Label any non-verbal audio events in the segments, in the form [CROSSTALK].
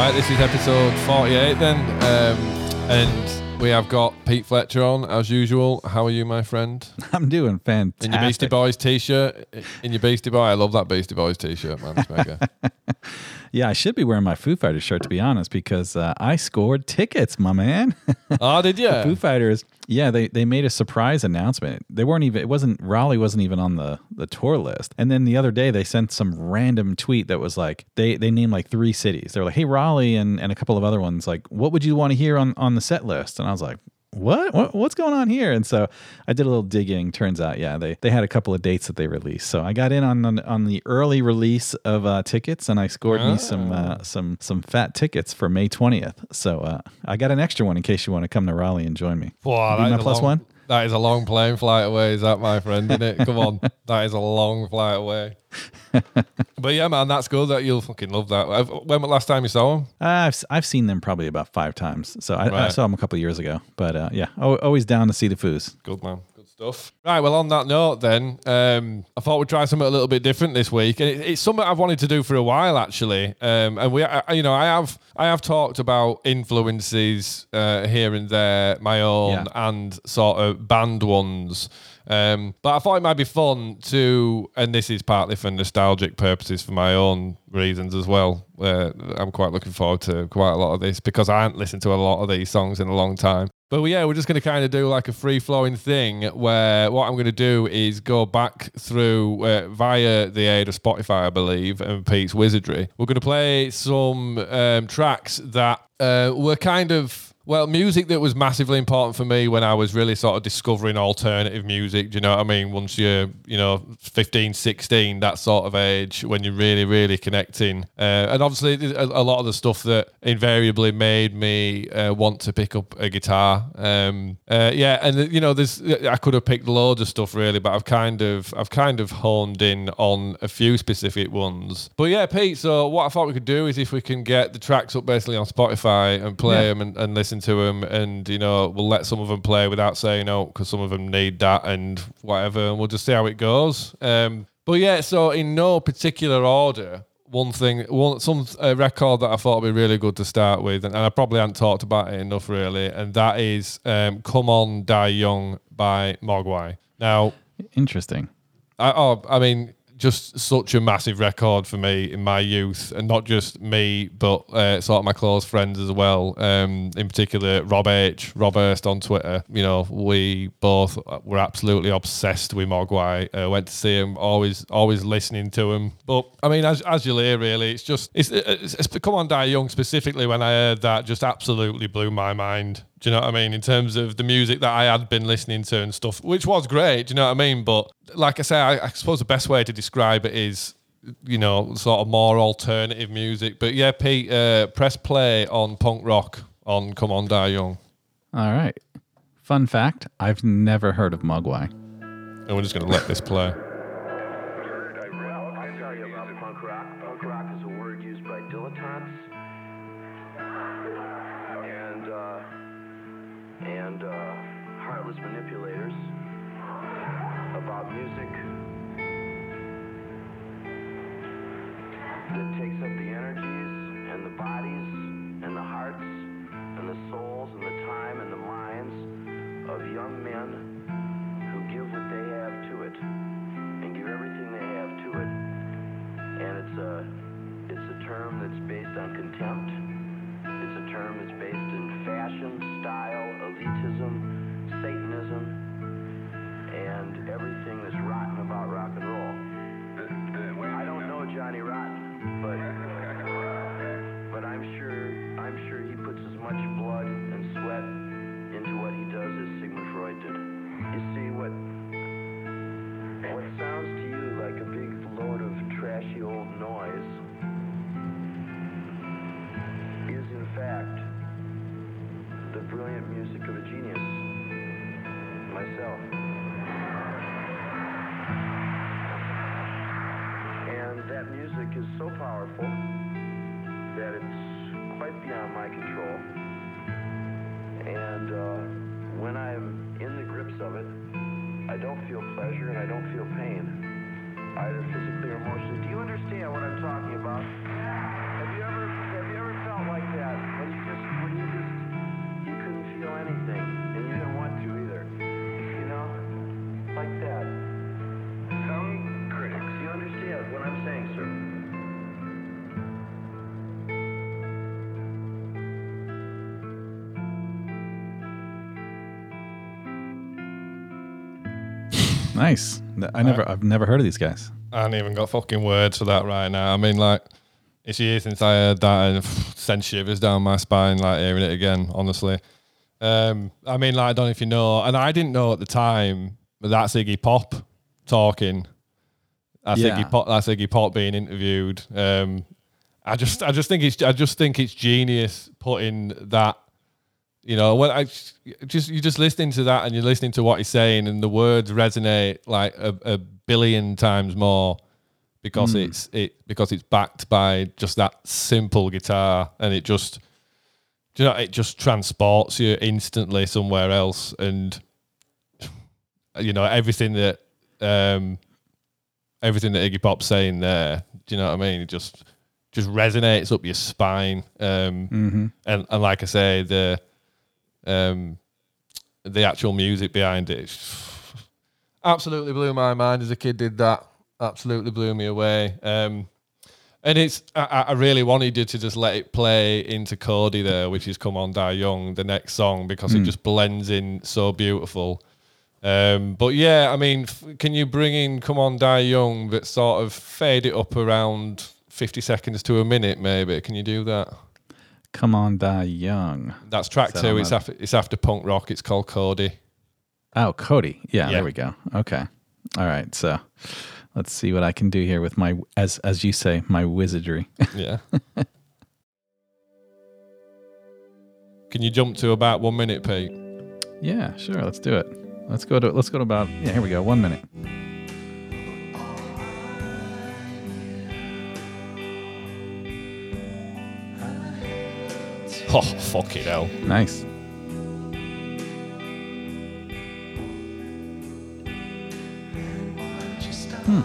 right, this is episode 48 then. Um, and we have got Pete Fletcher on as usual. How are you, my friend? [LAUGHS] I'm doing fantastic. In your Beastie Boys t shirt? In your Beastie Boy? I love that Beastie Boys t shirt, man. It's mega. [LAUGHS] Yeah, I should be wearing my Foo Fighters shirt to be honest, because uh, I scored tickets, my man. [LAUGHS] oh, did you? Foo Fighters. Yeah, they, they made a surprise announcement. They weren't even. It wasn't Raleigh wasn't even on the the tour list. And then the other day they sent some random tweet that was like they they named like three cities. They were like, hey Raleigh and and a couple of other ones. Like, what would you want to hear on on the set list? And I was like, what? what? what's going on here and so i did a little digging turns out yeah they, they had a couple of dates that they released so i got in on on, on the early release of uh, tickets and i scored oh. me some uh, ah. some some fat tickets for may 20th so uh, i got an extra one in case you want to come to raleigh and join me wow, my plus one that is a long plane flight away is that my friend isn't it come on [LAUGHS] that is a long flight away [LAUGHS] but yeah, man, that's good. That you'll fucking love that. When was the last time you saw them? Uh, I've I've seen them probably about five times. So I, right. I saw them a couple years ago. But uh, yeah, always down to see the foos. Good man stuff. Right, well, on that note, then, um, I thought we'd try something a little bit different this week, and it, it's something I've wanted to do for a while, actually. Um, and we, I, you know, I have, I have talked about influences uh, here and there, my own yeah. and sort of band ones. Um, but I thought it might be fun to, and this is partly for nostalgic purposes for my own reasons as well. Uh, I'm quite looking forward to quite a lot of this because I haven't listened to a lot of these songs in a long time. But yeah, we're just going to kind of do like a free flowing thing where what I'm going to do is go back through uh, via the aid of Spotify, I believe, and Pete's Wizardry. We're going to play some um, tracks that uh, were kind of well, music that was massively important for me when I was really sort of discovering alternative music. Do you know what I mean? Once you're, you know, 15, 16, that sort of age, when you're really, really connecting. Uh, and obviously, a, a, lot of the stuff that invariably made me uh, want to pick up a guitar. Um, uh, yeah, and you know, there's I could have picked loads of stuff really, but I've kind of I've kind of honed in on a few specific ones. But yeah, Pete. So what I thought we could do is if we can get the tracks up basically on Spotify and play yeah. them and, and listen to them, and you know we'll let some of them play without saying no because some of them need that and whatever, and we'll just see how it goes. Um, but yeah, so in no particular order, one thing, one some a record that I thought would be really good to start with, and, and I probably hadn't talked about it enough really, and that is um, "Come On Die Young" by Mogwai. Now, interesting. I, oh, I mean, just such a massive record for me in my youth, and not just me, but uh, sort of my close friends as well. Um, in particular, Rob H, Rob Hurst on Twitter. You know, we both were absolutely obsessed with Mogwai. Uh, went to see him, always, always listening to him. But I mean, as, as you'll hear, really, it's just it's, it's, it's come on, Die Young specifically. When I heard that, just absolutely blew my mind. Do you know what I mean? In terms of the music that I had been listening to and stuff, which was great. Do you know what I mean? But like I say, I, I suppose the best way to describe it is, you know, sort of more alternative music. But yeah, Pete, uh, press play on punk rock on Come On Die Young. All right. Fun fact I've never heard of Mogwai. And we're just going to let this play. Nice. I never, I've never heard of these guys. I haven't even got fucking words for that right now. I mean, like, it's years since I heard that and [LAUGHS] sent shivers down my spine, like hearing it again, honestly. Um, I mean, like, I don't know if you know, and I didn't know at the time, but that's Iggy Pop talking. That's Yeah. Iggy Pop. That's Iggy Pop being interviewed. Um, I just, I just think it's, I just think it's genius putting that. You know, when I just you're just listening to that and you're listening to what he's saying, and the words resonate like a, a billion times more because it's it because it's backed by just that simple guitar, and it just you know it just transports you instantly somewhere else, and you know everything that um everything that Iggy Pop's saying there. Do you know what I mean? It just just resonates up your spine. Um, and and like I say, the um, the actual music behind it [SIGHS] absolutely blew my mind as a kid. Did that absolutely blew me away. Um, and it's I, I really wanted you to just let it play into Cody there, which is "Come On Die Young," the next song, because it just blends in so beautiful. Um, but yeah, I mean, f- can you bring in "Come On Die Young" but sort of fade it up around fifty seconds to a minute, maybe? Can you do that? Come on, die young. That's track So two. It's after it's after punk rock. It's called Cody. Oh, Cody. Yeah, Yeah. there we go. Okay. All right. So let's see what I can do here with my, as as you say, my wizardry. [LAUGHS] Yeah. Can you jump to about one minute, Pete? yeah, sure. Let's do it. Let's go to let's go to about yeah. Here we go. One minute. [LAUGHS] Oh, fuck it hell. Nice. Hmm.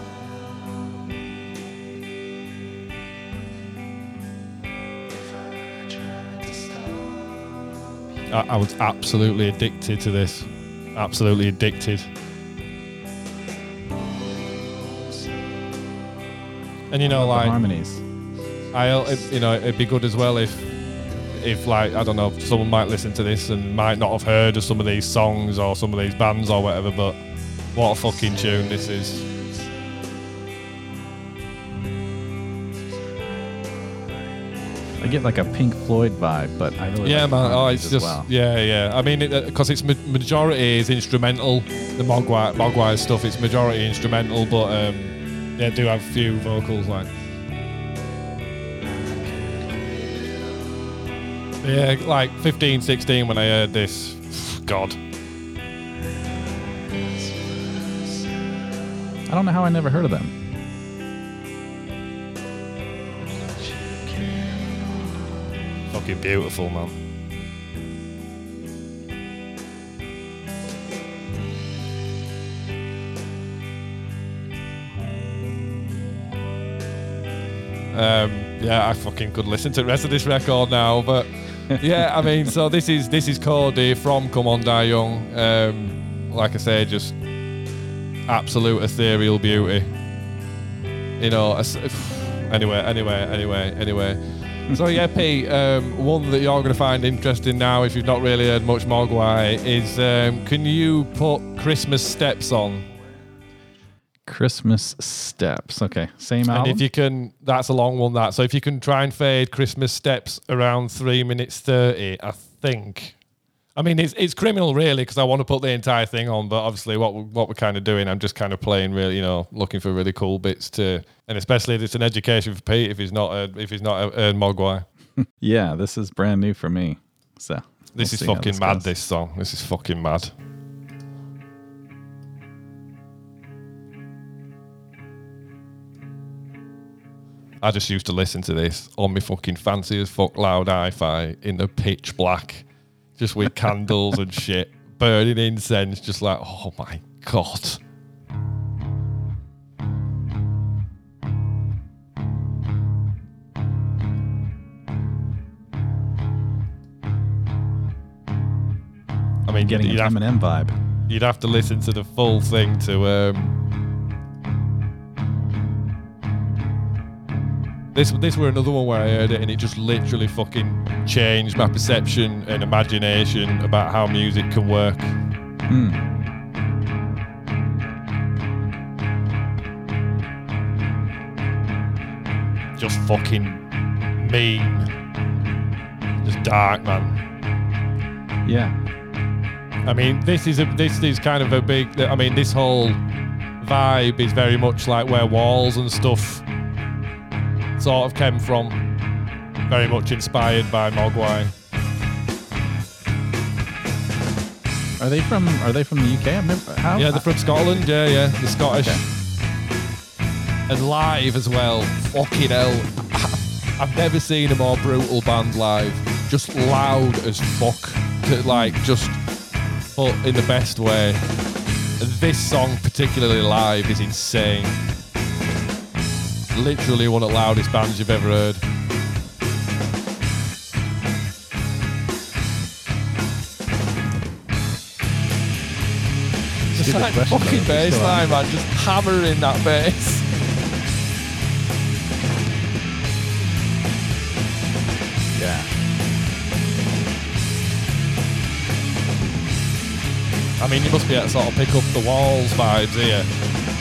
I, I was absolutely addicted to this. Absolutely addicted. And you know, like harmonies. I, it- you know, it'd be good as well if, if like I don't know, someone might listen to this and might not have heard of some of these songs or some of these bands or whatever. But what a fucking tune this is! I get like a Pink Floyd vibe, but I really Yeah, like man. Oh, it's just well. yeah, yeah. I mean, because it's ma- majority is instrumental. The Mogwai Mogwai stuff, it's majority instrumental, but um, they do have few vocals. Like, yeah, like 15, 16 when I heard this. God, I don't know how I never heard of them. fucking beautiful, man. Um, yeah, I fucking could listen to the rest of this record now, but [LAUGHS] yeah, I mean, so this is this is Cody from Come On Die Young. Um, like I say, just absolute ethereal beauty. You know, as- [SIGHS] anyway, anyway, anyway, anyway. So yeah, [LAUGHS] Pete, um, one that you're going to find interesting now, if you've not really heard much Mogwai, is um, can you put Christmas Steps on? Christmas Steps. Okay, same And if you can, that's a long one. That so if you can try and fade Christmas Steps around three minutes thirty, I think. I mean, it's it's criminal really because I want to put the entire thing on, but obviously what we, what we're kind of doing, I'm just kind of playing really, you know, looking for really cool bits to, and especially if it's an education for Pete if he's not a, if he's not uh, a, a Mogwai. [LAUGHS] yeah, this is brand new for me. So This we'll is see how fucking mad. goes. This song. This is fucking mad. I just used to listen to this on my fucking fancy as fuck loud hi-fi in the pitch black, just with [LAUGHS] candles and shit, burning incense, just like, oh my god. I mean, getting an Eminem vibe. You'd have to listen to the full thing to. Um, this this were another one where I heard it and it just literally fucking changed my perception and imagination about how music can work. Hmm. Just fucking mean. Just dark, man. Yeah. I mean, this is a this is kind of a big. I mean, this whole vibe is very much like where walls and stuff sort of came from. Very much inspired by Mogwai. Are they from Are they from the UK? I've never. How? Yeah, they're from Scotland. Yeah, yeah, the Scottish. Okay. And live as well. Fucking hell. [LAUGHS] I've never seen a more brutal band live. Just loud as fuck. To, like, just, but in the best way. This song, particularly live, is insane. Literally one of the loudest bands you've ever heard. Just like question, fucking bass you're still on. line, man. Just hammering that bass. Yeah. I mean, you must be able to sort of pick up the walls vibes here.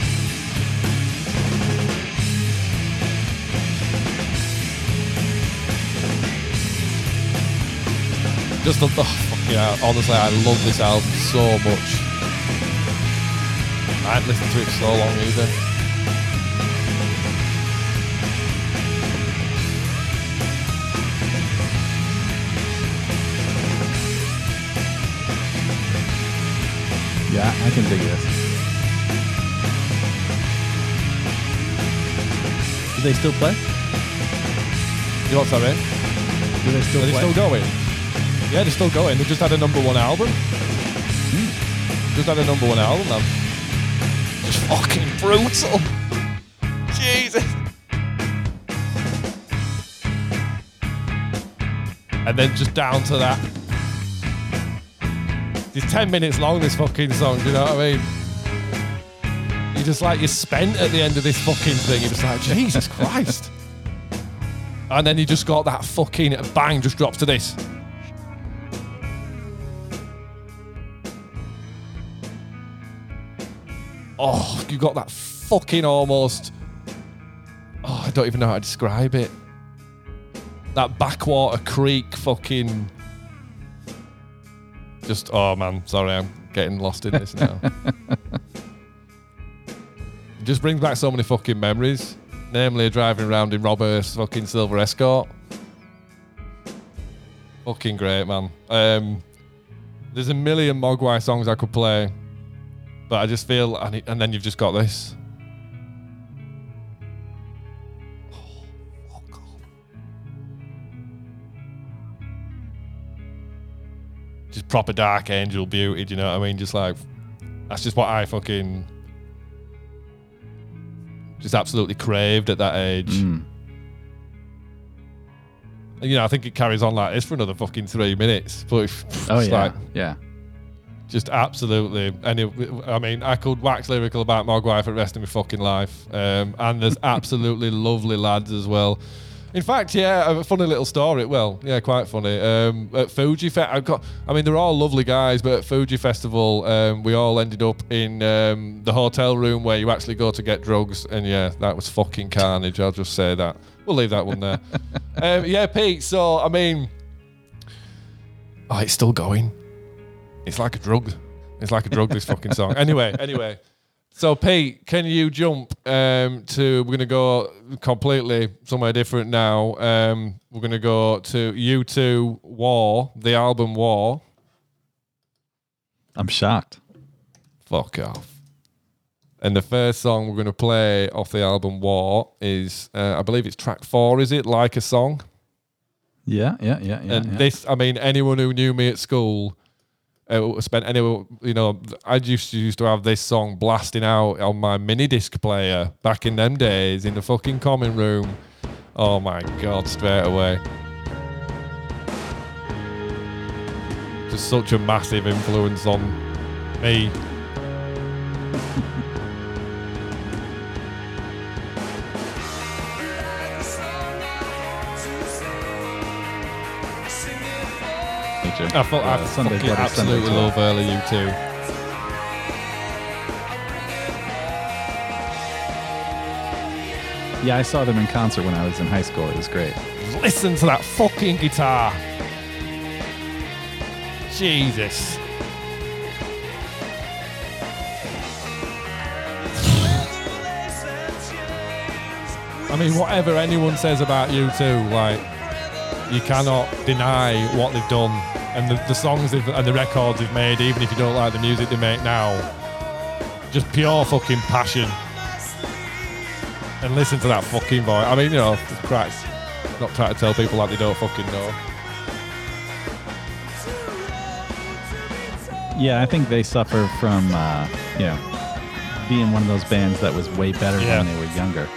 Just the, oh, yeah, honestly, I love this album so much. I haven't listened to it for so long either. Yeah, I can dig this. Do they still play? You know what's that, mate? Do they still Are they play? still going? Yeah, they're still going. They just had a number one album. Just had a number one album, man. Just fucking brutal. Jesus. And then just down to that. It's 10 minutes long, this fucking song, do you know what I mean? You're just like, you're spent at the end of this fucking thing. You're just like, Jesus Christ. [LAUGHS] And then you just got that fucking bang, just drops to this. Oh, you got that fucking almost. Oh, I don't even know how to describe it. That backwater creek fucking. Just, oh man, sorry, I'm getting lost in this now. it [LAUGHS] just brings back so many fucking memories. Namely, driving around in Robert's fucking silver escort. Fucking great, man. Um, there's a million Mogwai songs I could play, but I just feel, I need, and then you've just got this. Oh, fuck off. Just proper dark angel beauty, do you know what I mean? Just like, that's just what I fucking just absolutely craved at that age. Mm. And, You know, I think it carries on like this for another fucking three minutes. But it's, Oh yeah, like yeah. Just absolutely. And it, I mean, I could wax lyrical about Mogwai for the rest of my fucking life. Um, and there's [LAUGHS] absolutely lovely lads as well. In fact, yeah, a funny little story. Well, yeah, quite funny. Um, at Fuji Fest, I got. I mean, they're all lovely guys, but at Fuji Festival, um, we all ended up in um, the hotel room where you actually go to get drugs, and yeah, that was fucking carnage. I'll just say that. We'll leave that one there. [LAUGHS] um, yeah, Pete. So, I mean, oh, it's still going. It's like a drug. It's like a drug. This fucking song. Anyway, anyway. So Pete, can you jump um, to? We're gonna go completely somewhere different now. Um, we're gonna go to U2 War, the album War. I'm shocked. Fuck off. And the first song we're gonna play off the album War is, uh, I believe it's track four. Is it like a song? Yeah, yeah, yeah, yeah. and yeah. this, I mean, anyone who knew me at school, uh, spent any, you know, I used to used to have this song blasting out on my mini disc player back in them days in the fucking common room. Oh my god, straight away. just such a massive influence on me. Nature. I, thought I Uh, Sunday fucking Bloody absolutely Sunday. love early U two. Yeah, I saw them in concert when I was in high school. It was great. Listen to that fucking guitar. Jesus. I mean, whatever anyone says about U2, like, you cannot deny what they've done and the, the songs they've, and the records they've made, even if you don't like the music they make now. Just pure fucking passion. And listen to that fucking voice. I mean, you know, Christ. Not trying to tell people that they don't fucking know. Yeah, I think they suffer from, uh, you know, being one of those bands that was way better Yeah. when they were younger.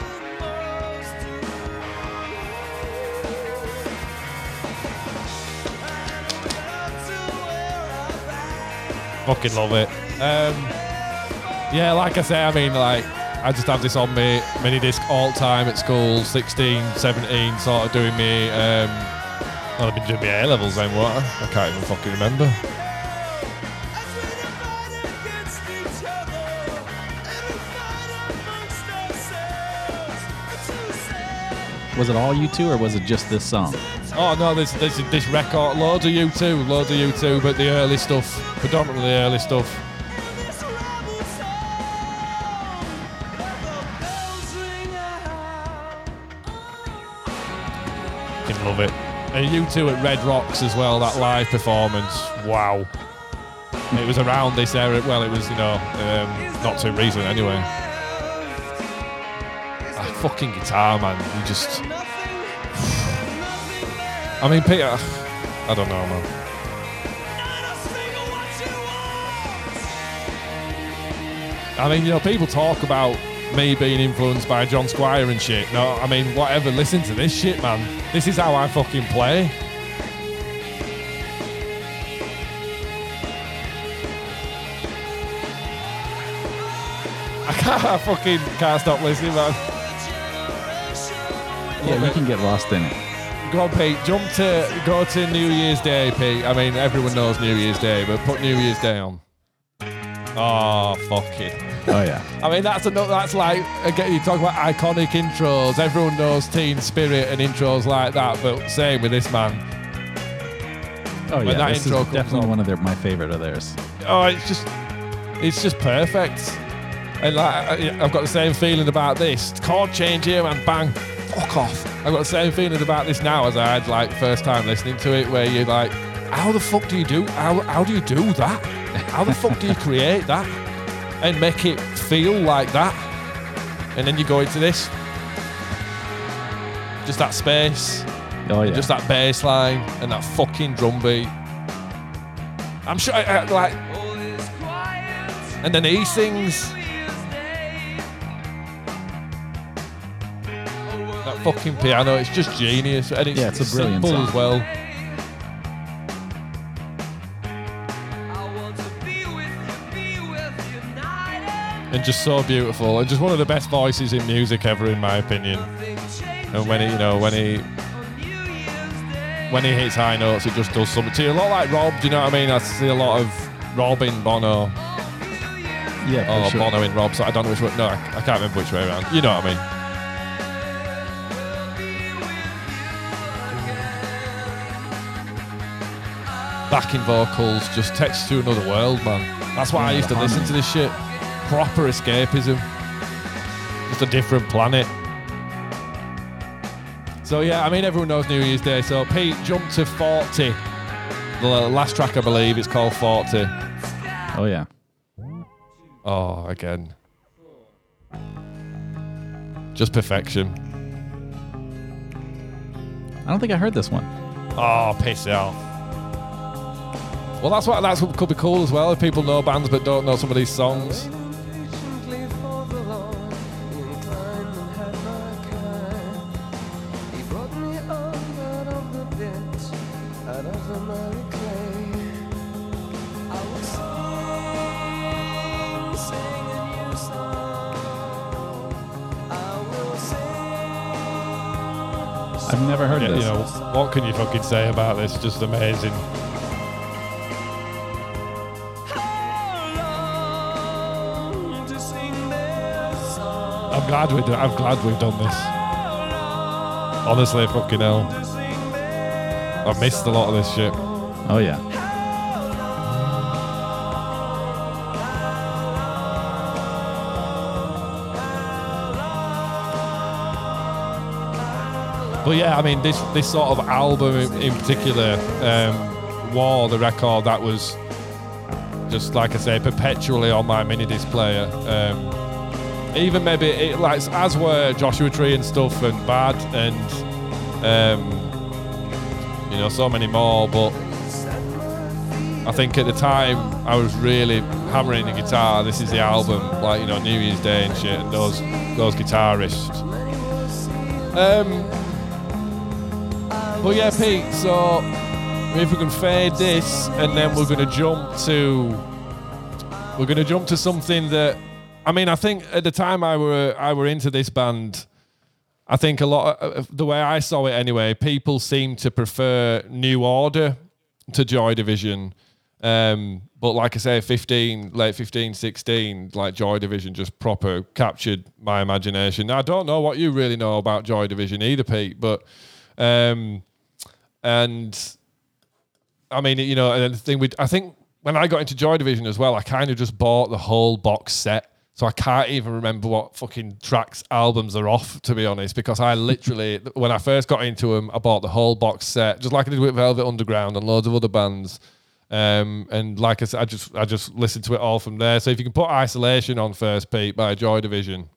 Fucking love it. Um, yeah, like I say, I mean, like, I just have this on me mini disc all time at school, 16, 17, sort of doing me. Um, well, I've been doing my A levels then, what? I can't even fucking remember. Was it all U2, or was it just this song? Oh no, there's, there's this record, loads of U2, loads of U2, but the early stuff, predominantly early stuff. Love it. And U2 at Red Rocks as well, that live performance. Wow. It was around this area. Well, it was, you know, um, not too recent anyway. That fucking guitar, man. You just. I mean, Peter. I don't know, man. I mean, you know, people talk about me being influenced by John Squire and shit. No, I mean, whatever. Listen to this shit, man. This is how I fucking play. I can't I fucking can't stop listening, man. Yeah, you can get lost in it. Go on, Pete. Jump to go to New Year's Day, Pete. I mean, everyone knows New Year's Day, but put New Year's Day on. Ah, oh, fuck it. Oh yeah. I mean, that's another. That's like again. You talk about iconic intros. Everyone knows Teen Spirit and intros like that. But same with this man. Oh yeah. that This intro is definitely on. one of their my favorite of theirs. Oh, it's just, it's just perfect. And like, I've got the same feeling about this chord change here, and Bang, fuck off. I've got the same feeling about this now as I had like first time listening to it, where you're like, how the fuck do you do? How how do you do that? How the fuck do you create that and make it feel like that? And then you go into this, just that space. Oh yeah. Just that bass line and that fucking drum beat. I'm sure, I, I- like, and then he sings. That fucking piano, it's just genius, and it's, Yeah, it's a brilliant simple song. as well. And just so beautiful, and just one of the best voices in music ever, in my opinion. And when he, you know, when he when he hits high notes, it just does something to you. A lot like Rob, do you know what I mean? I see a lot of Rob in Bono, yeah. For or sure. Bono in Rob. So I don't know which way. No, I, I can't remember which way around. You know what I mean? Backing vocals just takes you to another world, man. That's why I used to listen to this shit. Proper escapism. Just a different planet. So yeah, I mean everyone knows New Year's Day. So Pete, jump to 40. The last track I believe is called 40. Oh yeah. Oh, again. Just perfection. I don't think I heard this one. Oh, piss off. Well, that's what that's what could be cool as well if people know bands but don't know some of these songs. I've never heard yeah, this. You know, what can you fucking say about this? Just amazing. I'm glad we do, I'm glad we've done this. Honestly, fucking hell. I've missed a lot of this shit. Oh yeah. But yeah, I mean, this this sort of album in, in particular, um, War, the record that was just like I say, perpetually on my mini disc player. Um, even maybe it, like as were Joshua Tree and stuff, and Bad, and um, you know, so many more. But I think at the time I was really hammering the guitar. This is the album, like you know, New Year's Day and shit, and those those guitarists. Um, but yeah, Pete. So if we can fade this, and then we're to jump to we're to jump to something that I mean, I think at the time I were I were into this band. I think a lot of the way I saw it anyway, people seem to prefer New Order to Joy Division. Um, but like I say, 15, late 15, 16, like Joy Division just proper captured my imagination. Now, I don't know what you really know about Joy Division either, Pete, but um, and I mean, you know, and the thing with I think when I got into Joy Division as well, I kind of just bought the whole box set. So I can't even remember what fucking tracks albums are off, to be honest, because I literally, [LAUGHS] when I first got into them, I bought the whole box set, just like I did with Velvet Underground and loads of other bands. Um, and like I said, I just I just listened to it all from there. So if you can put Isolation on first, Pete, by Joy Division.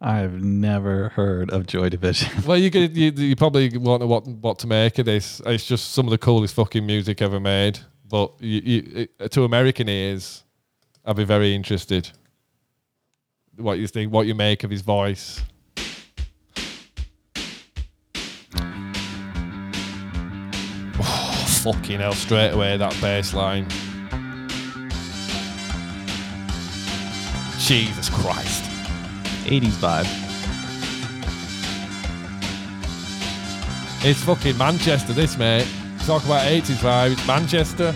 I've never heard of Joy Division. [LAUGHS] Well, you could you, [LAUGHS] you probably won't know what what to make of this. It's just some of the coolest fucking music ever made. But you, you, it- to American ears, I'd be very interested. What you think? What you make of his voice? Oh, [SIGHS] fucking hell! Straight away that bass line. Jesus Christ! 80s vibe. It's fucking Manchester, this mate. Talk about 80s vibe. It's Manchester.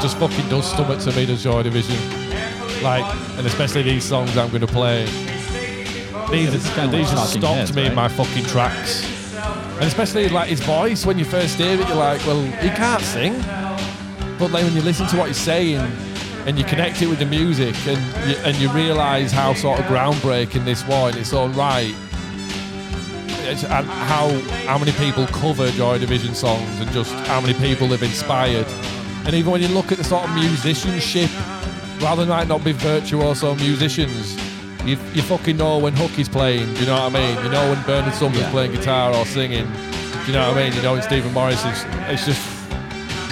Just fucking does stomach to me, the Joy Division. Like, and especially these songs I'm going to play. These, kinda these like just stopped Heads, me in my fucking tracks. And especially like his voice, when you first hear it, you're like, well, he can't sing. But then when you listen to what he's saying and you connect it with the music and you, and you realise how sort of groundbreaking this was in its own right, and uh, how how many people cover Joy Division songs and just how many people they've inspired. And even when you look at the sort of musicianship, rather than might not be virtuoso musicians, you, you fucking know when Hook is playing, do you know what I mean? You know when Bernard Sumner's Yeah. playing guitar or singing, do you know what I mean? You know when Stephen Morris is, it's just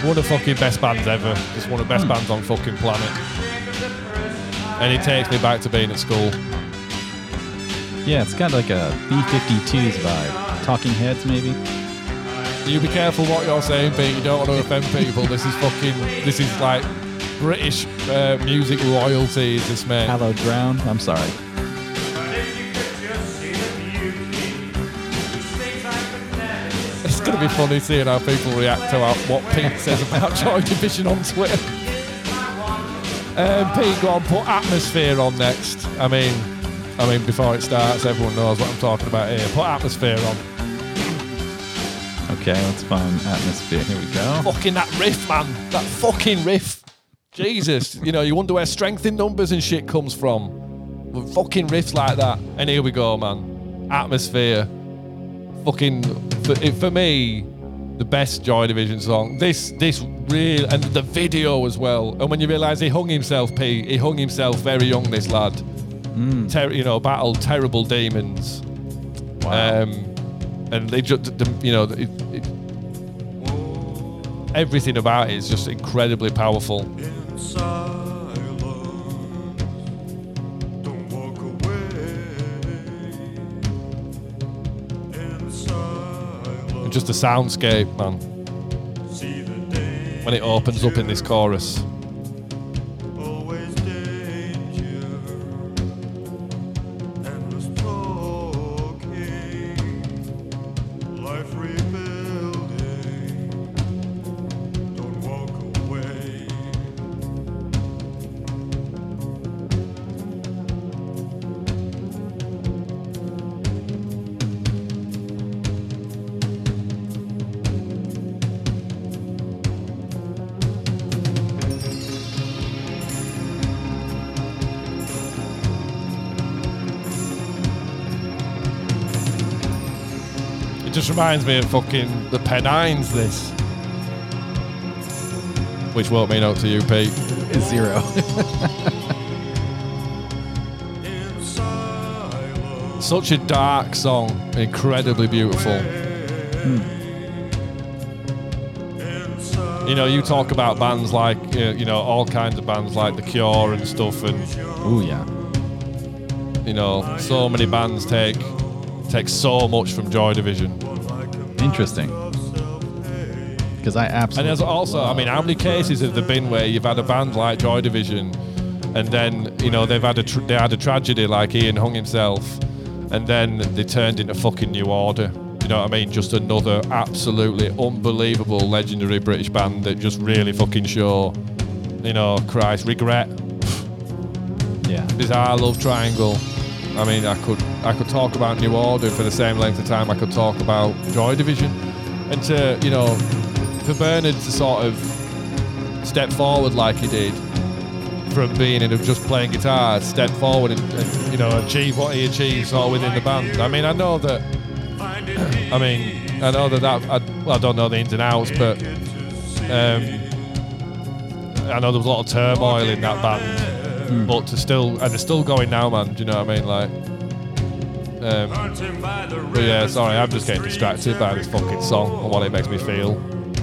one of the fucking best bands ever. Just one of the best hmm. bands on fucking planet. And it takes me back to being at school. Yeah, it's got like a B-52s vibe. Talking Heads, maybe? You be careful what you're saying, Pete. You don't want to offend people. This is fucking. This is like British uh, music royalty. Is this man? Hello, Ground? I'm sorry. It's gonna be funny seeing how people react to how, what Pete says about [LAUGHS] Joy Division on Twitter. Um, Pete, go on, put atmosphere on next. I mean, I mean, before it starts, everyone knows what I'm talking about here. Put atmosphere on. Okay, let's find atmosphere. Here we go. Fucking that riff, man. That fucking riff. Jesus. You know, you wonder where strength in numbers and shit comes from. With fucking riffs like that. And here we go, man. Atmosphere. Fucking, for, for me, the best Joy Division song. This, this real, and the video as well. And when you realise he hung himself, Pete, he hung himself very young, this lad. Ter- you know, battled terrible demons. Wow. Um, and they just, you know, it, it, everything about it is just incredibly powerful. in silence. Don't walk just the soundscape, man. When it opens up in this chorus. Just reminds me of fucking the Pennines, this. Which won't mean out to you, Pete. Zero. [LAUGHS] Such a dark song, incredibly beautiful. in silence. You know, you talk about bands like, uh, you know, all kinds of bands like The Cure and stuff, and Ooh yeah. you know, so many bands take take so much from Joy Division. Interesting. Because I absolutely. And there's also, I mean, how many cases have there been where you've had a band like Joy Division, and then you know they've had a tr- they had a tragedy like Ian hung himself, and then they turned into fucking New Order. You know what I mean? Just another absolutely unbelievable, legendary British band that just really fucking show, you know, Christ, regret, yeah. bizarre love triangle. I mean, I could I could talk about New Order for the same length of time I could talk about Joy Division, and to you know, for Bernard to sort of step forward like he did from being in just playing guitar, step forward and, and you know achieve what he achieved sort of within the band. I mean, I know that. I mean, I know that that I, well, I don't know the ins and outs, but um, I know there was a lot of turmoil in that band but to still and they're still going now, man. Do you know what I mean? Like, um, Hunting by the but yeah, sorry, I'm just getting distracted by this fucking song and what it makes me feel,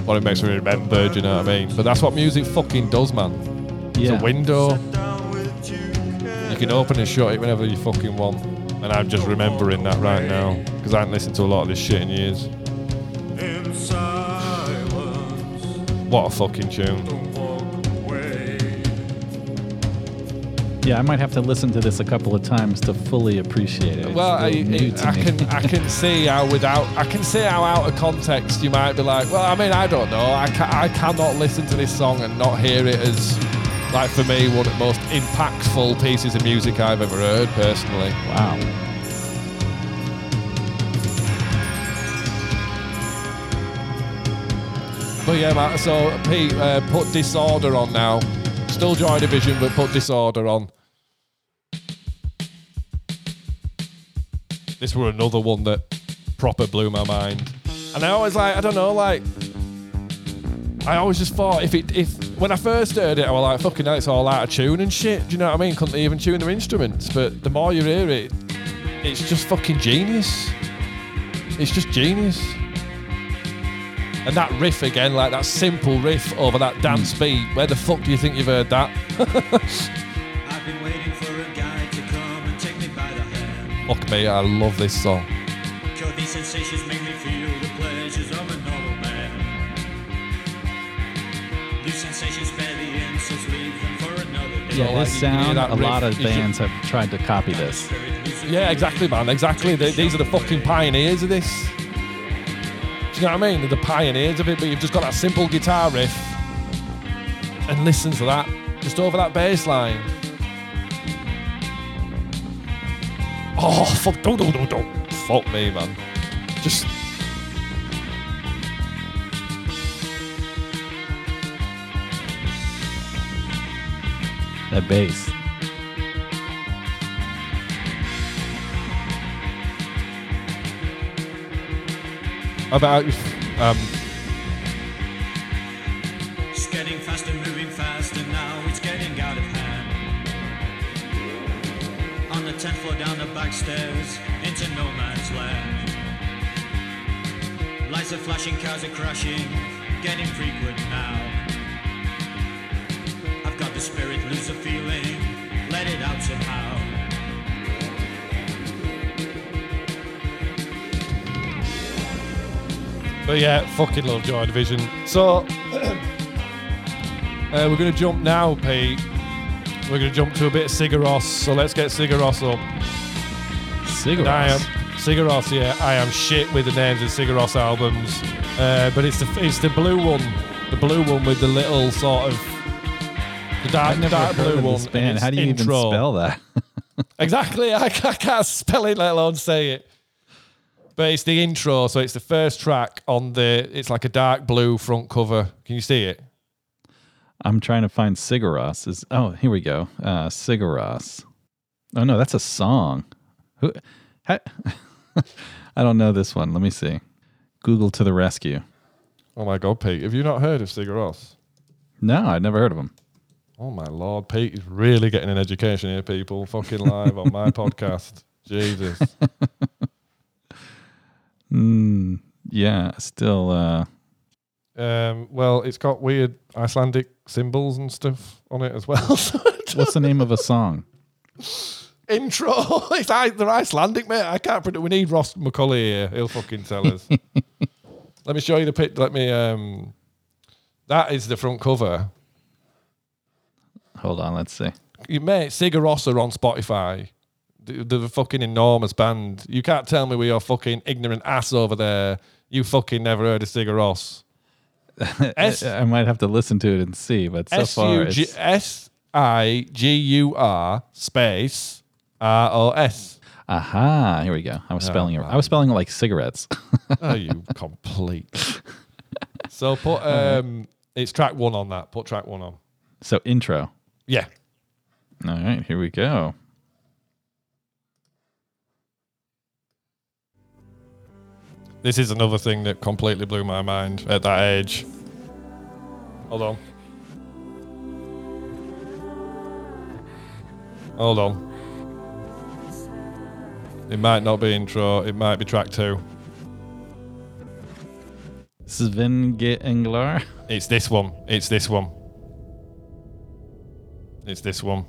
what it makes me remember. Do you know what I mean? But that's what music fucking does, man. It's Yeah. a window. you. You can open and shut it whenever you fucking want. And I'm just remembering that right now because I haven't listened to a lot of this shit in years. What a fucking tune. Yeah, I might have to listen to this a couple of times to fully appreciate it. It's Well, I, it- I can I can see how without I can see how out of context you might be like, well, I mean, I don't know. I ca- I cannot listen to this song and not hear it as like for me one of the most impactful pieces of music I've ever heard personally. wow. But yeah, man. So Pete, uh, put Disorder on now. Still Joy Division, but put Disorder on. This were another one that proper blew my mind. And I always like, I don't know, like, I always just thought if it, if when I first heard it, I was like, fucking hell, it's all out of tune and shit. Do you know what I mean? Couldn't even tune their instruments. But the more you hear it, it's just fucking genius. It's just genius. And that riff again, like that simple riff over that dance mm. beat. Where the fuck do you think you've heard that? I've been waiting for a guy to come and take me by the hand. Fuck me, I love this song. Cause these sensations make me feel the pleasures of a normal man. These sensations spare the insults, leave them for another day. Yeah, like, this you sound, a riff, lot of you should- bands have tried to copy this. Yeah, exactly, man. Exactly. They, these are the fucking pioneers of this. You know what I mean? They're the pioneers of it, but you've just got that simple guitar riff and listen to that. Just over that bass line. Oh, fuck. Don't, don't, don't, don't. Fuck me, man. Just. That bass. About. Um, It's getting faster, moving faster now, it's getting out of hand. On the 10th floor, down the back stairs, into no man's land. Lights are flashing, cars are crashing, getting frequent now. I've got the spirit, lose But yeah, fucking love Joy Division. So [CLEARS THROAT] uh, we're gonna jump now, Pete. We're gonna jump to a bit of Sigur Rós. So let's get Sigur Rós up. I am Rós. Yeah. I am shit with the names of Sigur Rós albums, uh, but it's the it's the blue one, the blue one with the little sort of the dark, dark blue one. this and band. it's How do you intro. even spell that? [LAUGHS] Exactly, I, [LAUGHS] I can't spell it, let alone say it. But it's the intro, so it's the first track on the. It's like a dark blue front cover. Can you see it? I'm trying to find Sigur Rós. Is oh here we go. Uh, Sigur Rós. Oh no, that's a song. Who? Ha, [LAUGHS] I don't know this one. Let me see. Google to the rescue. Oh my god, Pete, have you not heard of Sigur Rós? No, I'd never heard of him. Oh my lord, Pete is really getting an education here, people. Fucking live on my [LAUGHS] podcast. Jesus. [LAUGHS] Mm, yeah, still. Uh, Um, well, it's got weird Icelandic symbols and stuff on it as well. [LAUGHS] what's the name of a song? Intro. [LAUGHS] It's I- they're Icelandic, mate. I can't predict. We need Ross McCulley here. He'll fucking tell us. [LAUGHS] let me show you the pic. Let me. Um, that is the front cover. Hold on, let's see. You mate, Sigur Rós are on Spotify. The fucking enormous band. You can't tell me with your fucking ignorant ass over there. You fucking never heard of Sigur Rós. S- I might have to listen to it and see, but so far it's, S I G U R space R O S. aha, here we go. I was spelling it. I was spelling it like cigarettes. [LAUGHS] Oh, you [LAUGHS] complete. so put um, it's track one on that. Put track one on. so intro. Yeah. All right, here we go. This is another thing that completely blew my mind at that age. Hold on. Hold on. It might not be intro. It might be track two. Svefn-g-englar. It's this one. It's this one. It's this one.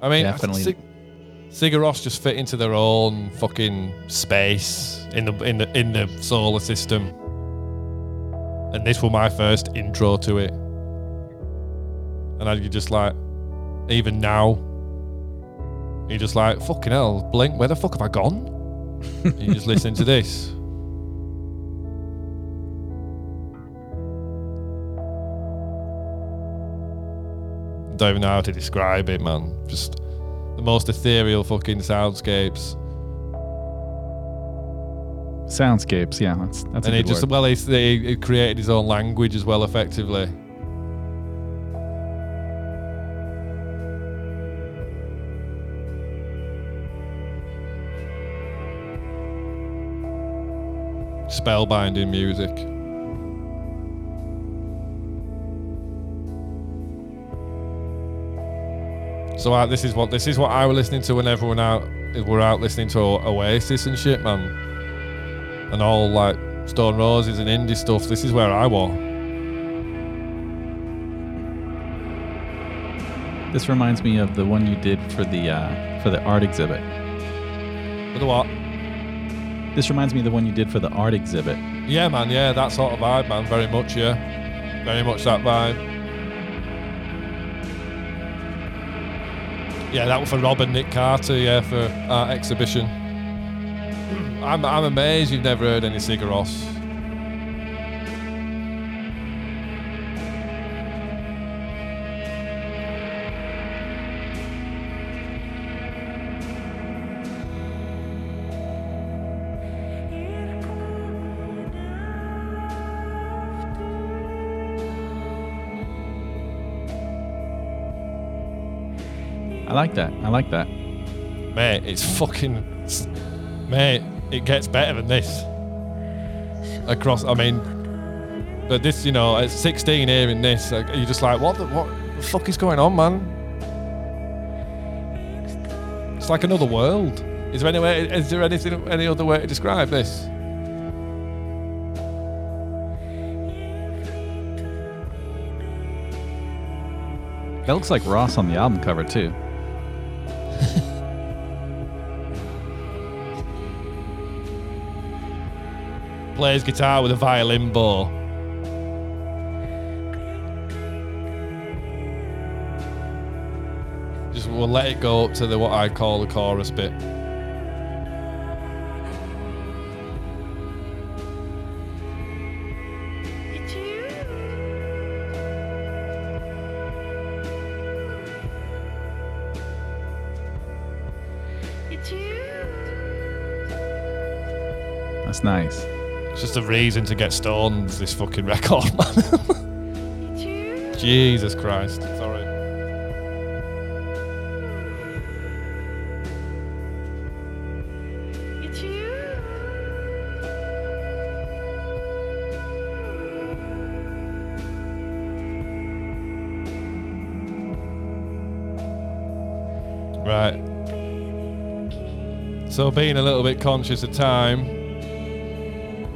I mean, Definitely. Sig- Sigur Rós just fit into their own fucking space in the in the in the solar system, and this was my first intro to it. And I you just like, even now, you just like fucking hell, blink. Where the fuck have I gone? [LAUGHS] you just listen to this. Don't even know how to describe it, man. Just the most ethereal fucking soundscapes. Soundscapes, yeah, that's that's and he just word. well, he he created his own language as well, effectively. Spellbinding music. So uh, this is what this is what I was listening to when everyone out we're out listening to Oasis and shit, man and all like Stone Roses and indie stuff. This is where I was. This reminds me of the one you did for the uh, for the art exhibit. But the what? This reminds me of the one you did for the art exhibit. Yeah, man. Yeah, that sort of vibe, man. Very much. Yeah, very much that vibe. Yeah, that was for Rob and Nick Carter. Yeah, for exhibition. I'm I'm amazed you've never heard any Sigur Rós. Like that. I like that. Mate, it's fucking. Mate, it gets better than this. Across, I mean, but this, you know, at 16 hearing this, like, you're just like, what the, what the fuck is going on, man? It's like another world. Is there any way, is there anything, any other way to describe this? That looks like Ross on the album cover too. Plays guitar with a violin bow. Just we'll let it go up to the what I call the chorus bit. It's you. It's you. That's nice. It's just a reason to get stoned. This fucking record, [LAUGHS] man. Jesus Christ. Sorry. Right. So, being a little bit conscious of time,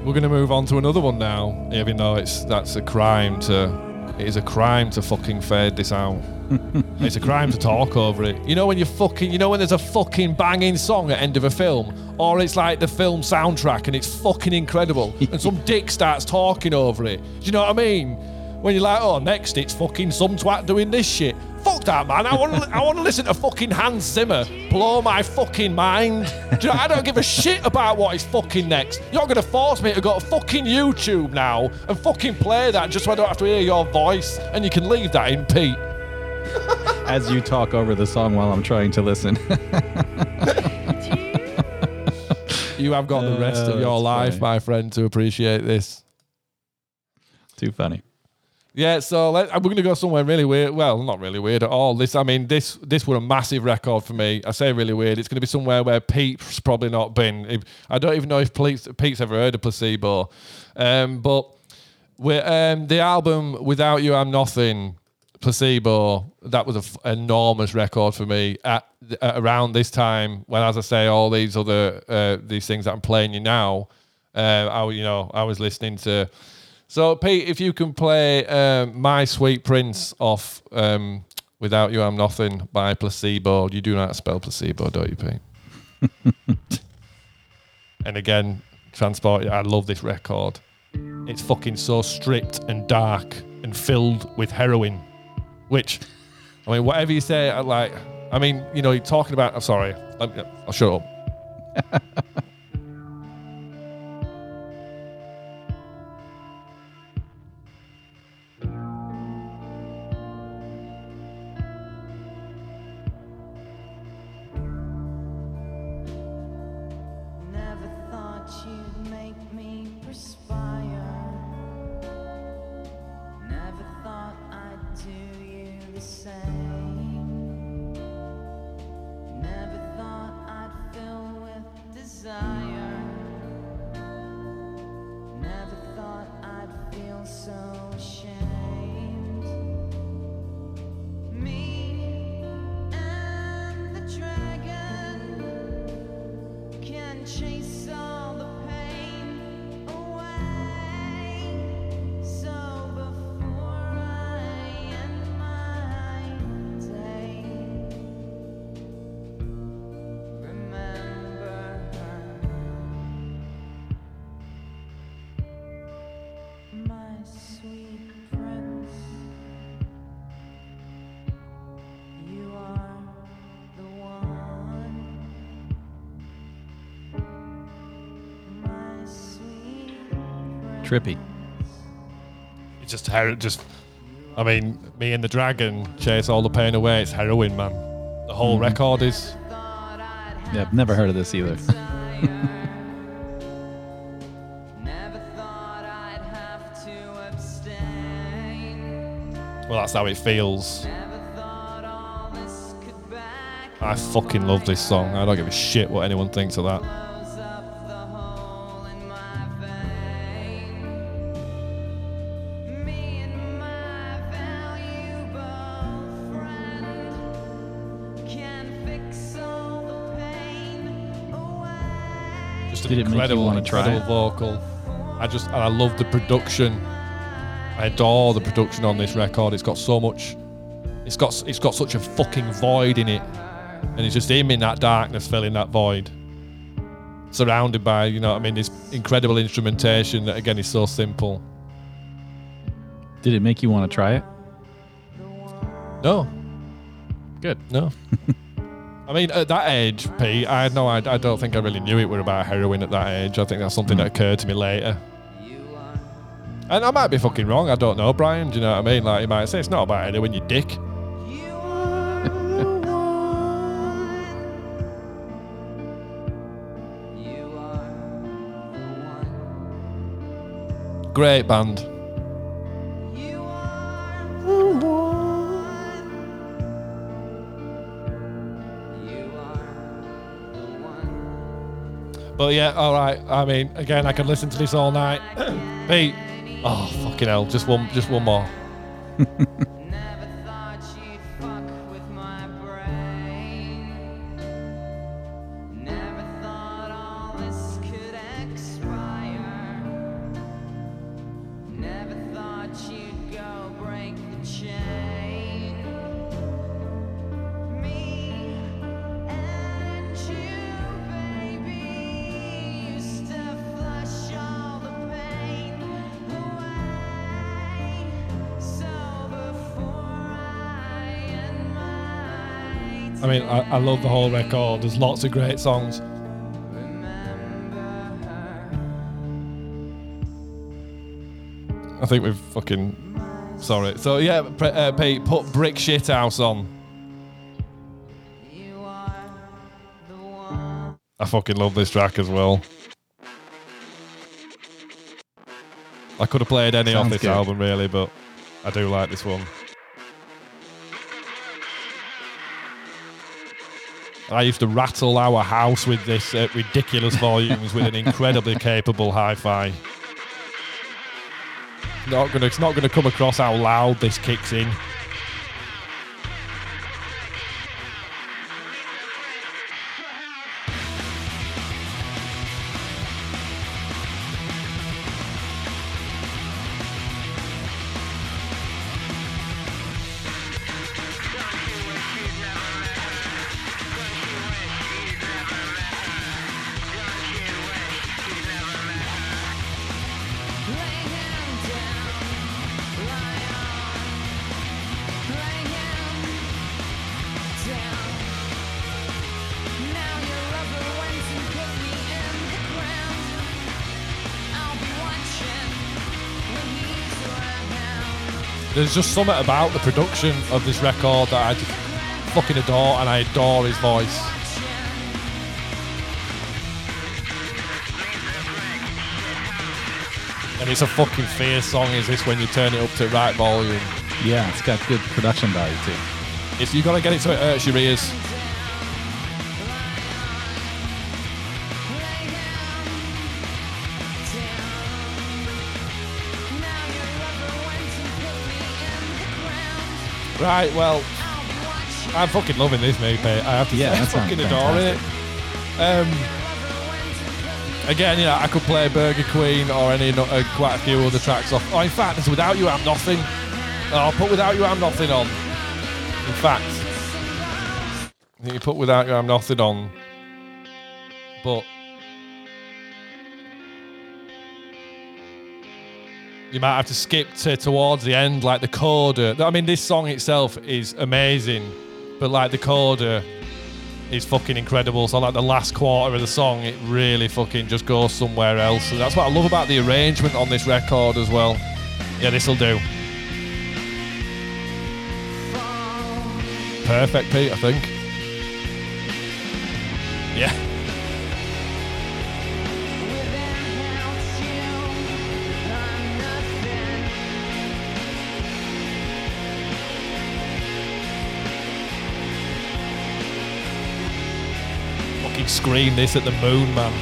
we're going to move on to another one now. Even though it's that's a crime to, it is a crime to fucking fade this out. [LAUGHS] it's a crime to talk over it. You know when you fucking, you know when there's a fucking banging song at end of a film, or it's like the film soundtrack and it's fucking incredible, [LAUGHS] and some dick starts talking over it. Do you know what I mean? When you're like, oh, next it's fucking some twat doing this shit. Fuck that, man. I want to. I want to listen to fucking Hans Zimmer blow my fucking mind. Do you know? I don't give a shit about what is fucking next. You're gonna force me to go to fucking YouTube now and fucking play that just so I don't have to hear your voice, and you can leave that in, Pete. [LAUGHS] As you talk over the song while I'm trying to listen. [LAUGHS] You have got the rest Uh, of your life, funny. my friend, to appreciate this. Too funny. Yeah, so let, we're going to go somewhere really weird. Well, not really weird at all. This, I mean, this this were a massive record for me. I say really weird. It's going to be somewhere where Pete's probably not been. I don't even know if Pete's, ever heard of Placebo. Um, but um, the album Without You I'm Nothing, Placebo, that was an f- enormous record for me at, at around this time when, as I say, all these other uh, these things that I'm playing you now. Uh, I, you know, I was listening to. So, Pete, if you can play um, "My Sweet Prince" off um, "Without You I'm Nothing" by Placebo. You do not spell placebo, don't you, Pete? [LAUGHS] and again, transport. I love this record. It's fucking so stripped and dark and filled with heroin. Which, I mean, whatever you say, I like. I mean, you know, you're talking about. I'm sorry. I'll shut up. [LAUGHS] Trippy. It's just her. Just, I mean, me and the dragon chase all the pain away. It's heroin, man. The whole mm-hmm. record is. Yeah, I've never heard of this either. Never thought [LAUGHS] I'd have to abstain. Well, that's how it feels. Never thought all this could back I fucking love this song. I don't give a shit what anyone thinks of that. Did it make you incredible, wanna try incredible it? vocal. I just, and I love the production. I adore the production on this record. It's got so much. It's got, it's got such a fucking void in it, and it's just him in that darkness filling that void. surrounded by you know what I mean this incredible instrumentation that again is so simple. Did it make you want to try it? No, Good. no. [LAUGHS] I mean, at that age, Pete, I had no, I, I don't think I really knew it were about heroin at that age. I think that's something that occurred to me later. And I might be fucking wrong. I don't know, Brian. Do you know what I mean? Like, you might say it's not about heroin, you dick. [LAUGHS] Great band. But yeah, all right. I mean, again, I could listen to this all night. [COUGHS] Pete, oh fucking hell, just one, just one more. [LAUGHS] I mean, I, I love the whole record. There's lots of great songs. I think we've fucking. Sorry. So yeah, pre- uh, Pete, put Brick Shit House on. I fucking love this track as well. I could have played any off this good. album really, but I do like this one. I used to rattle our house with this at ridiculous volumes with an incredibly capable hi-fi. Not gonna, it's not gonna come across how loud this kicks in. There's just something about the production of this record that I just fucking adore, and I adore his voice. And it's a fucking fierce song, is this, when you turn it up to right volume. Yeah, it's got good production value too. If you've gotta get it so it uh, hurts your ears. Right, well, I'm fucking loving this, mate. mate. I have to Yeah, say, I'm fucking adoring it. Um, again, you know, I could play Burger Queen or any uh, quite a few other tracks off. Oh, in fact, there's Without You, I'm Nothing. I'll put Without You, I'm Nothing on. In fact, you put Without You, I'm Nothing on. But you might have to skip to towards the end, like the coda. I mean, this song itself is amazing, but like the coda is fucking incredible. So like the last quarter of the song, it really fucking just goes somewhere else. And that's what I love about the arrangement on this record as well. Yeah, this'll do. Perfect, Pete. I think. Yeah. Scream this at the moon, man.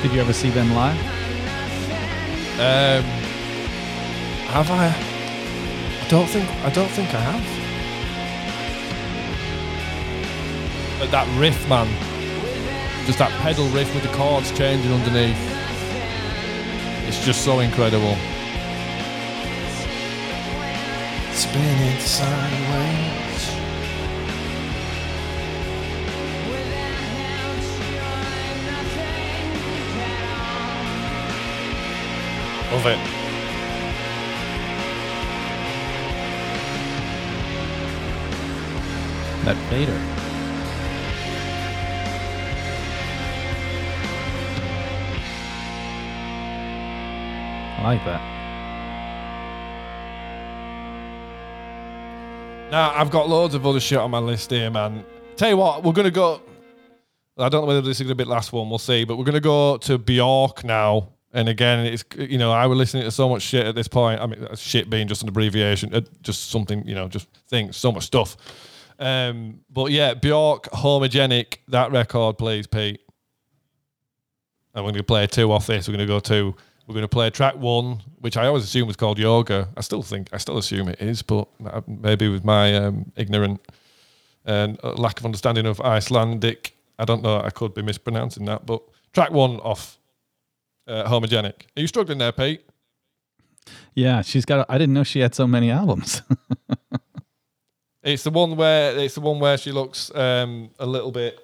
Did you ever see them live? Um, have I? I don't think. I don't think I have. But that riff, man. Just that pedal riff with the chords changing underneath. It's just so incredible. Spinning sideways. Love it. That fader. I like that. Now I've got loads of other shit on my list here, man. Tell you what, we're gonna go. I don't know whether this is gonna be the last one. We'll see, but we're gonna go to Bjork now. And again, it's you know I was listening to so much shit at this point. I mean, uh, shit being just an abbreviation, uh, just something you know, just things, so much stuff. Um, but yeah, Bjork, homogenic. That record, please, Pete. And we're gonna play two off this. We're gonna go to. We're going to play track one, which I always assume was called Jóga. I still think, I still assume it is, but uh, maybe with my um, ignorant and lack of understanding of Icelandic, I don't know. I could be mispronouncing that. But track one off uh, Homogenic. Are you struggling there, Pete? Yeah, she's got. I didn't know she had so many albums. [LAUGHS] It's the one where it's the one where she looks um, a little bit.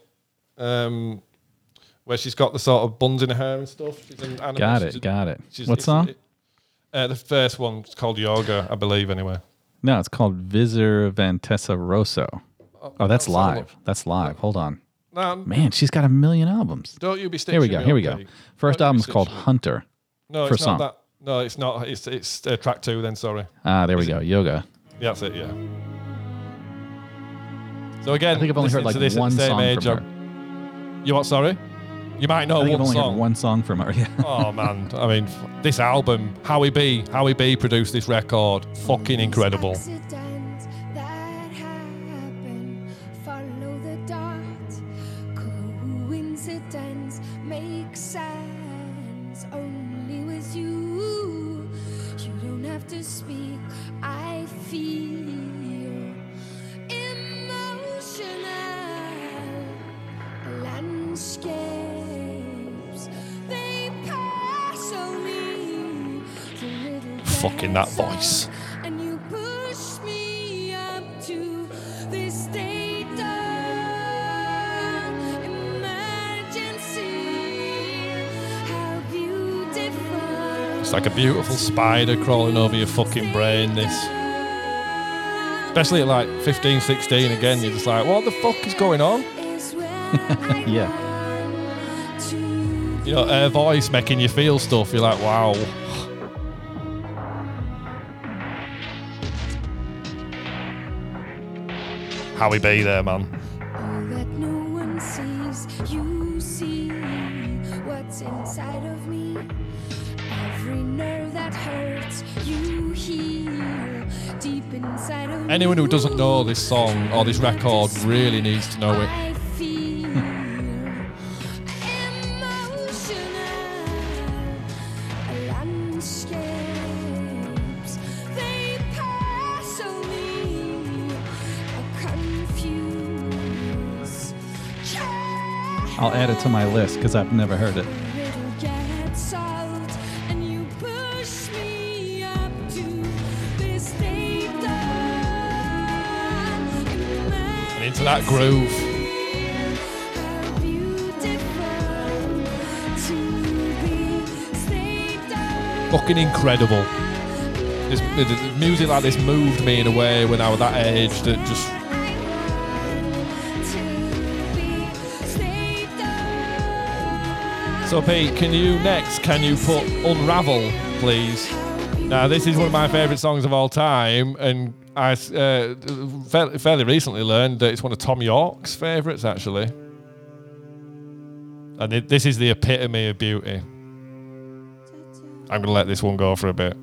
Um, where she's got the sort of buns in her hair and stuff. She's an anime. got She's it. Got it. she's- What it's- song? it- uh, the first one's called Jóga, I believe. Anyway. No, it's called Vísur Vatnsenda-Rósu. Oh, that's let's have a live. That's live. Hold on. No, Man, she's got a million albums. don't you be sticking. Here we go. me Here up, we go. Pete. First Don't album's called me- Hunter. No, for it's song. not that. No, it's not. It's it's uh, track two. Then sorry. Ah, there we Is it- go. Jóga. Yeah, that's it. Yeah. So again, I think I've only heard like this one the song age, from her. You what? Sorry. You might know I think I've only song. heard one song from her. [LAUGHS] Yeah. Oh man, I mean, this album, Howie B, Howie B produced this record, fucking incredible. Emergency. How beautiful. It's like a beautiful spider crawling over your fucking brain. This, especially at like 15, 16. Again, you're just like, what the fuck is going on? [LAUGHS] Is where I Yeah. want You know, her voice making you feel stuff. You're like, wow. Howie be there, man. No sees, see what's inside of me. Every nerve that hurts, you heal deep inside of Anyone who doesn't know this song or this record really needs to know it. It to my list because I've never heard it. Into that groove. Fucking incredible. This, music like this moved me in a way when I was that age that just So Pete, can you next? Can you put Unravel, please? Now this is one of my favourite songs of all time, and I uh, fairly, recently learned that it's one of Thom Yorke's favourites actually. And it, this is the epitome of beauty. I'm gonna let this one go for a bit.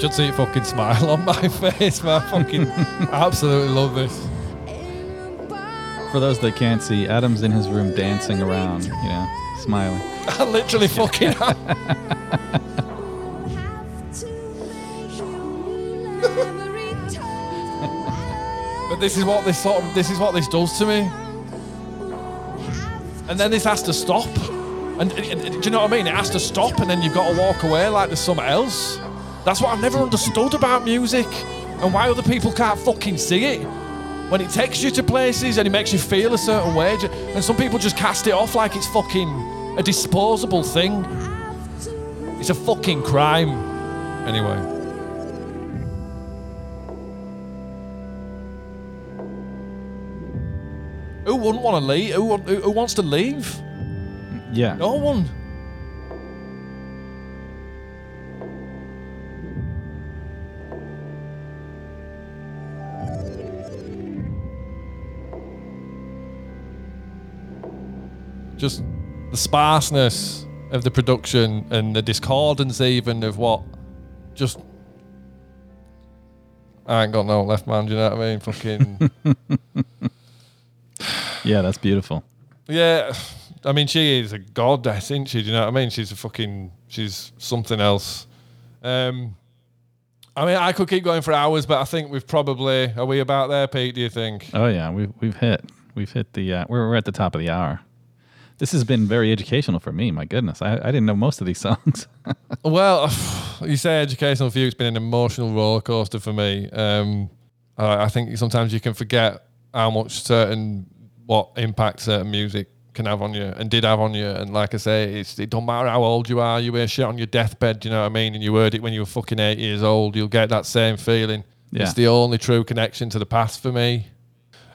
Should see a fucking smile on my [LAUGHS] face, man. I fucking [LAUGHS] absolutely love this. in a ball For those that can't see, Adam's in his room dancing around, you know, smiling. I [LAUGHS] literally fucking am. But this is what this sort of this is what this does to me. And then this has to stop. And, and- and do you know what I mean? It has to stop, and then you've got to walk away like there's something else. That's what I've never understood about music, and why other people can't fucking see it. When it takes you to places and it makes you feel a certain way, and some people just cast it off like it's fucking a disposable thing. It's a fucking crime. Anyway. Who wouldn't want to leave? Who, who, who wants to leave? Yeah. No one. The sparseness of the production and the discordance, even of what just. I ain't got no left man, do you know what I mean? Fucking. [LAUGHS] Yeah, that's beautiful. Yeah, I mean, she is a goddess, isn't she? Do you know what I mean? She's a fucking, she's something else. Um, I mean, I could keep going for hours, but I think we've probably, are we about there, Pete? Do you think? Oh yeah, we've we've hit we've hit the uh, we're we're at the top of the hour. This has been very educational for me. My goodness, I, I didn't know most of these [LAUGHS] songs. Well, [SIGHS] you say educational for you, it's been an emotional roller coaster for me. Um, I, I think sometimes you can forget how much certain, what impact certain music can have on you and did have on you. And like I say, it's, it don't matter how old you are, you hear shit on your deathbed, you know what I mean? And you heard it when you were fucking eight years old, you'll get that same feeling. Yeah. It's the only true connection to the past for me.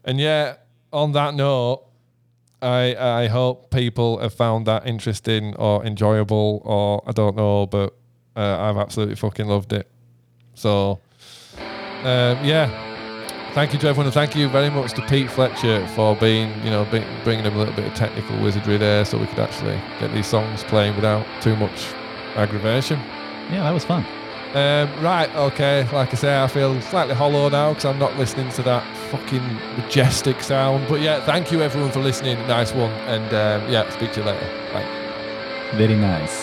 And yeah, on that note, I I hope people have found that interesting or enjoyable or I don't know, but uh, I've absolutely fucking loved it. So um, yeah, thank you to everyone, and thank you very much to Pete Fletcher for being you know bringing him a little bit of technical wizardry there, so we could actually get these songs playing without too much aggravation. yeah, that was fun. Um, right, okay. Like I say, I feel slightly hollow now because I'm not listening to that fucking majestic sound. But yeah, thank you everyone for listening. Nice one. And um, yeah, speak to you later. Bye. Very nice.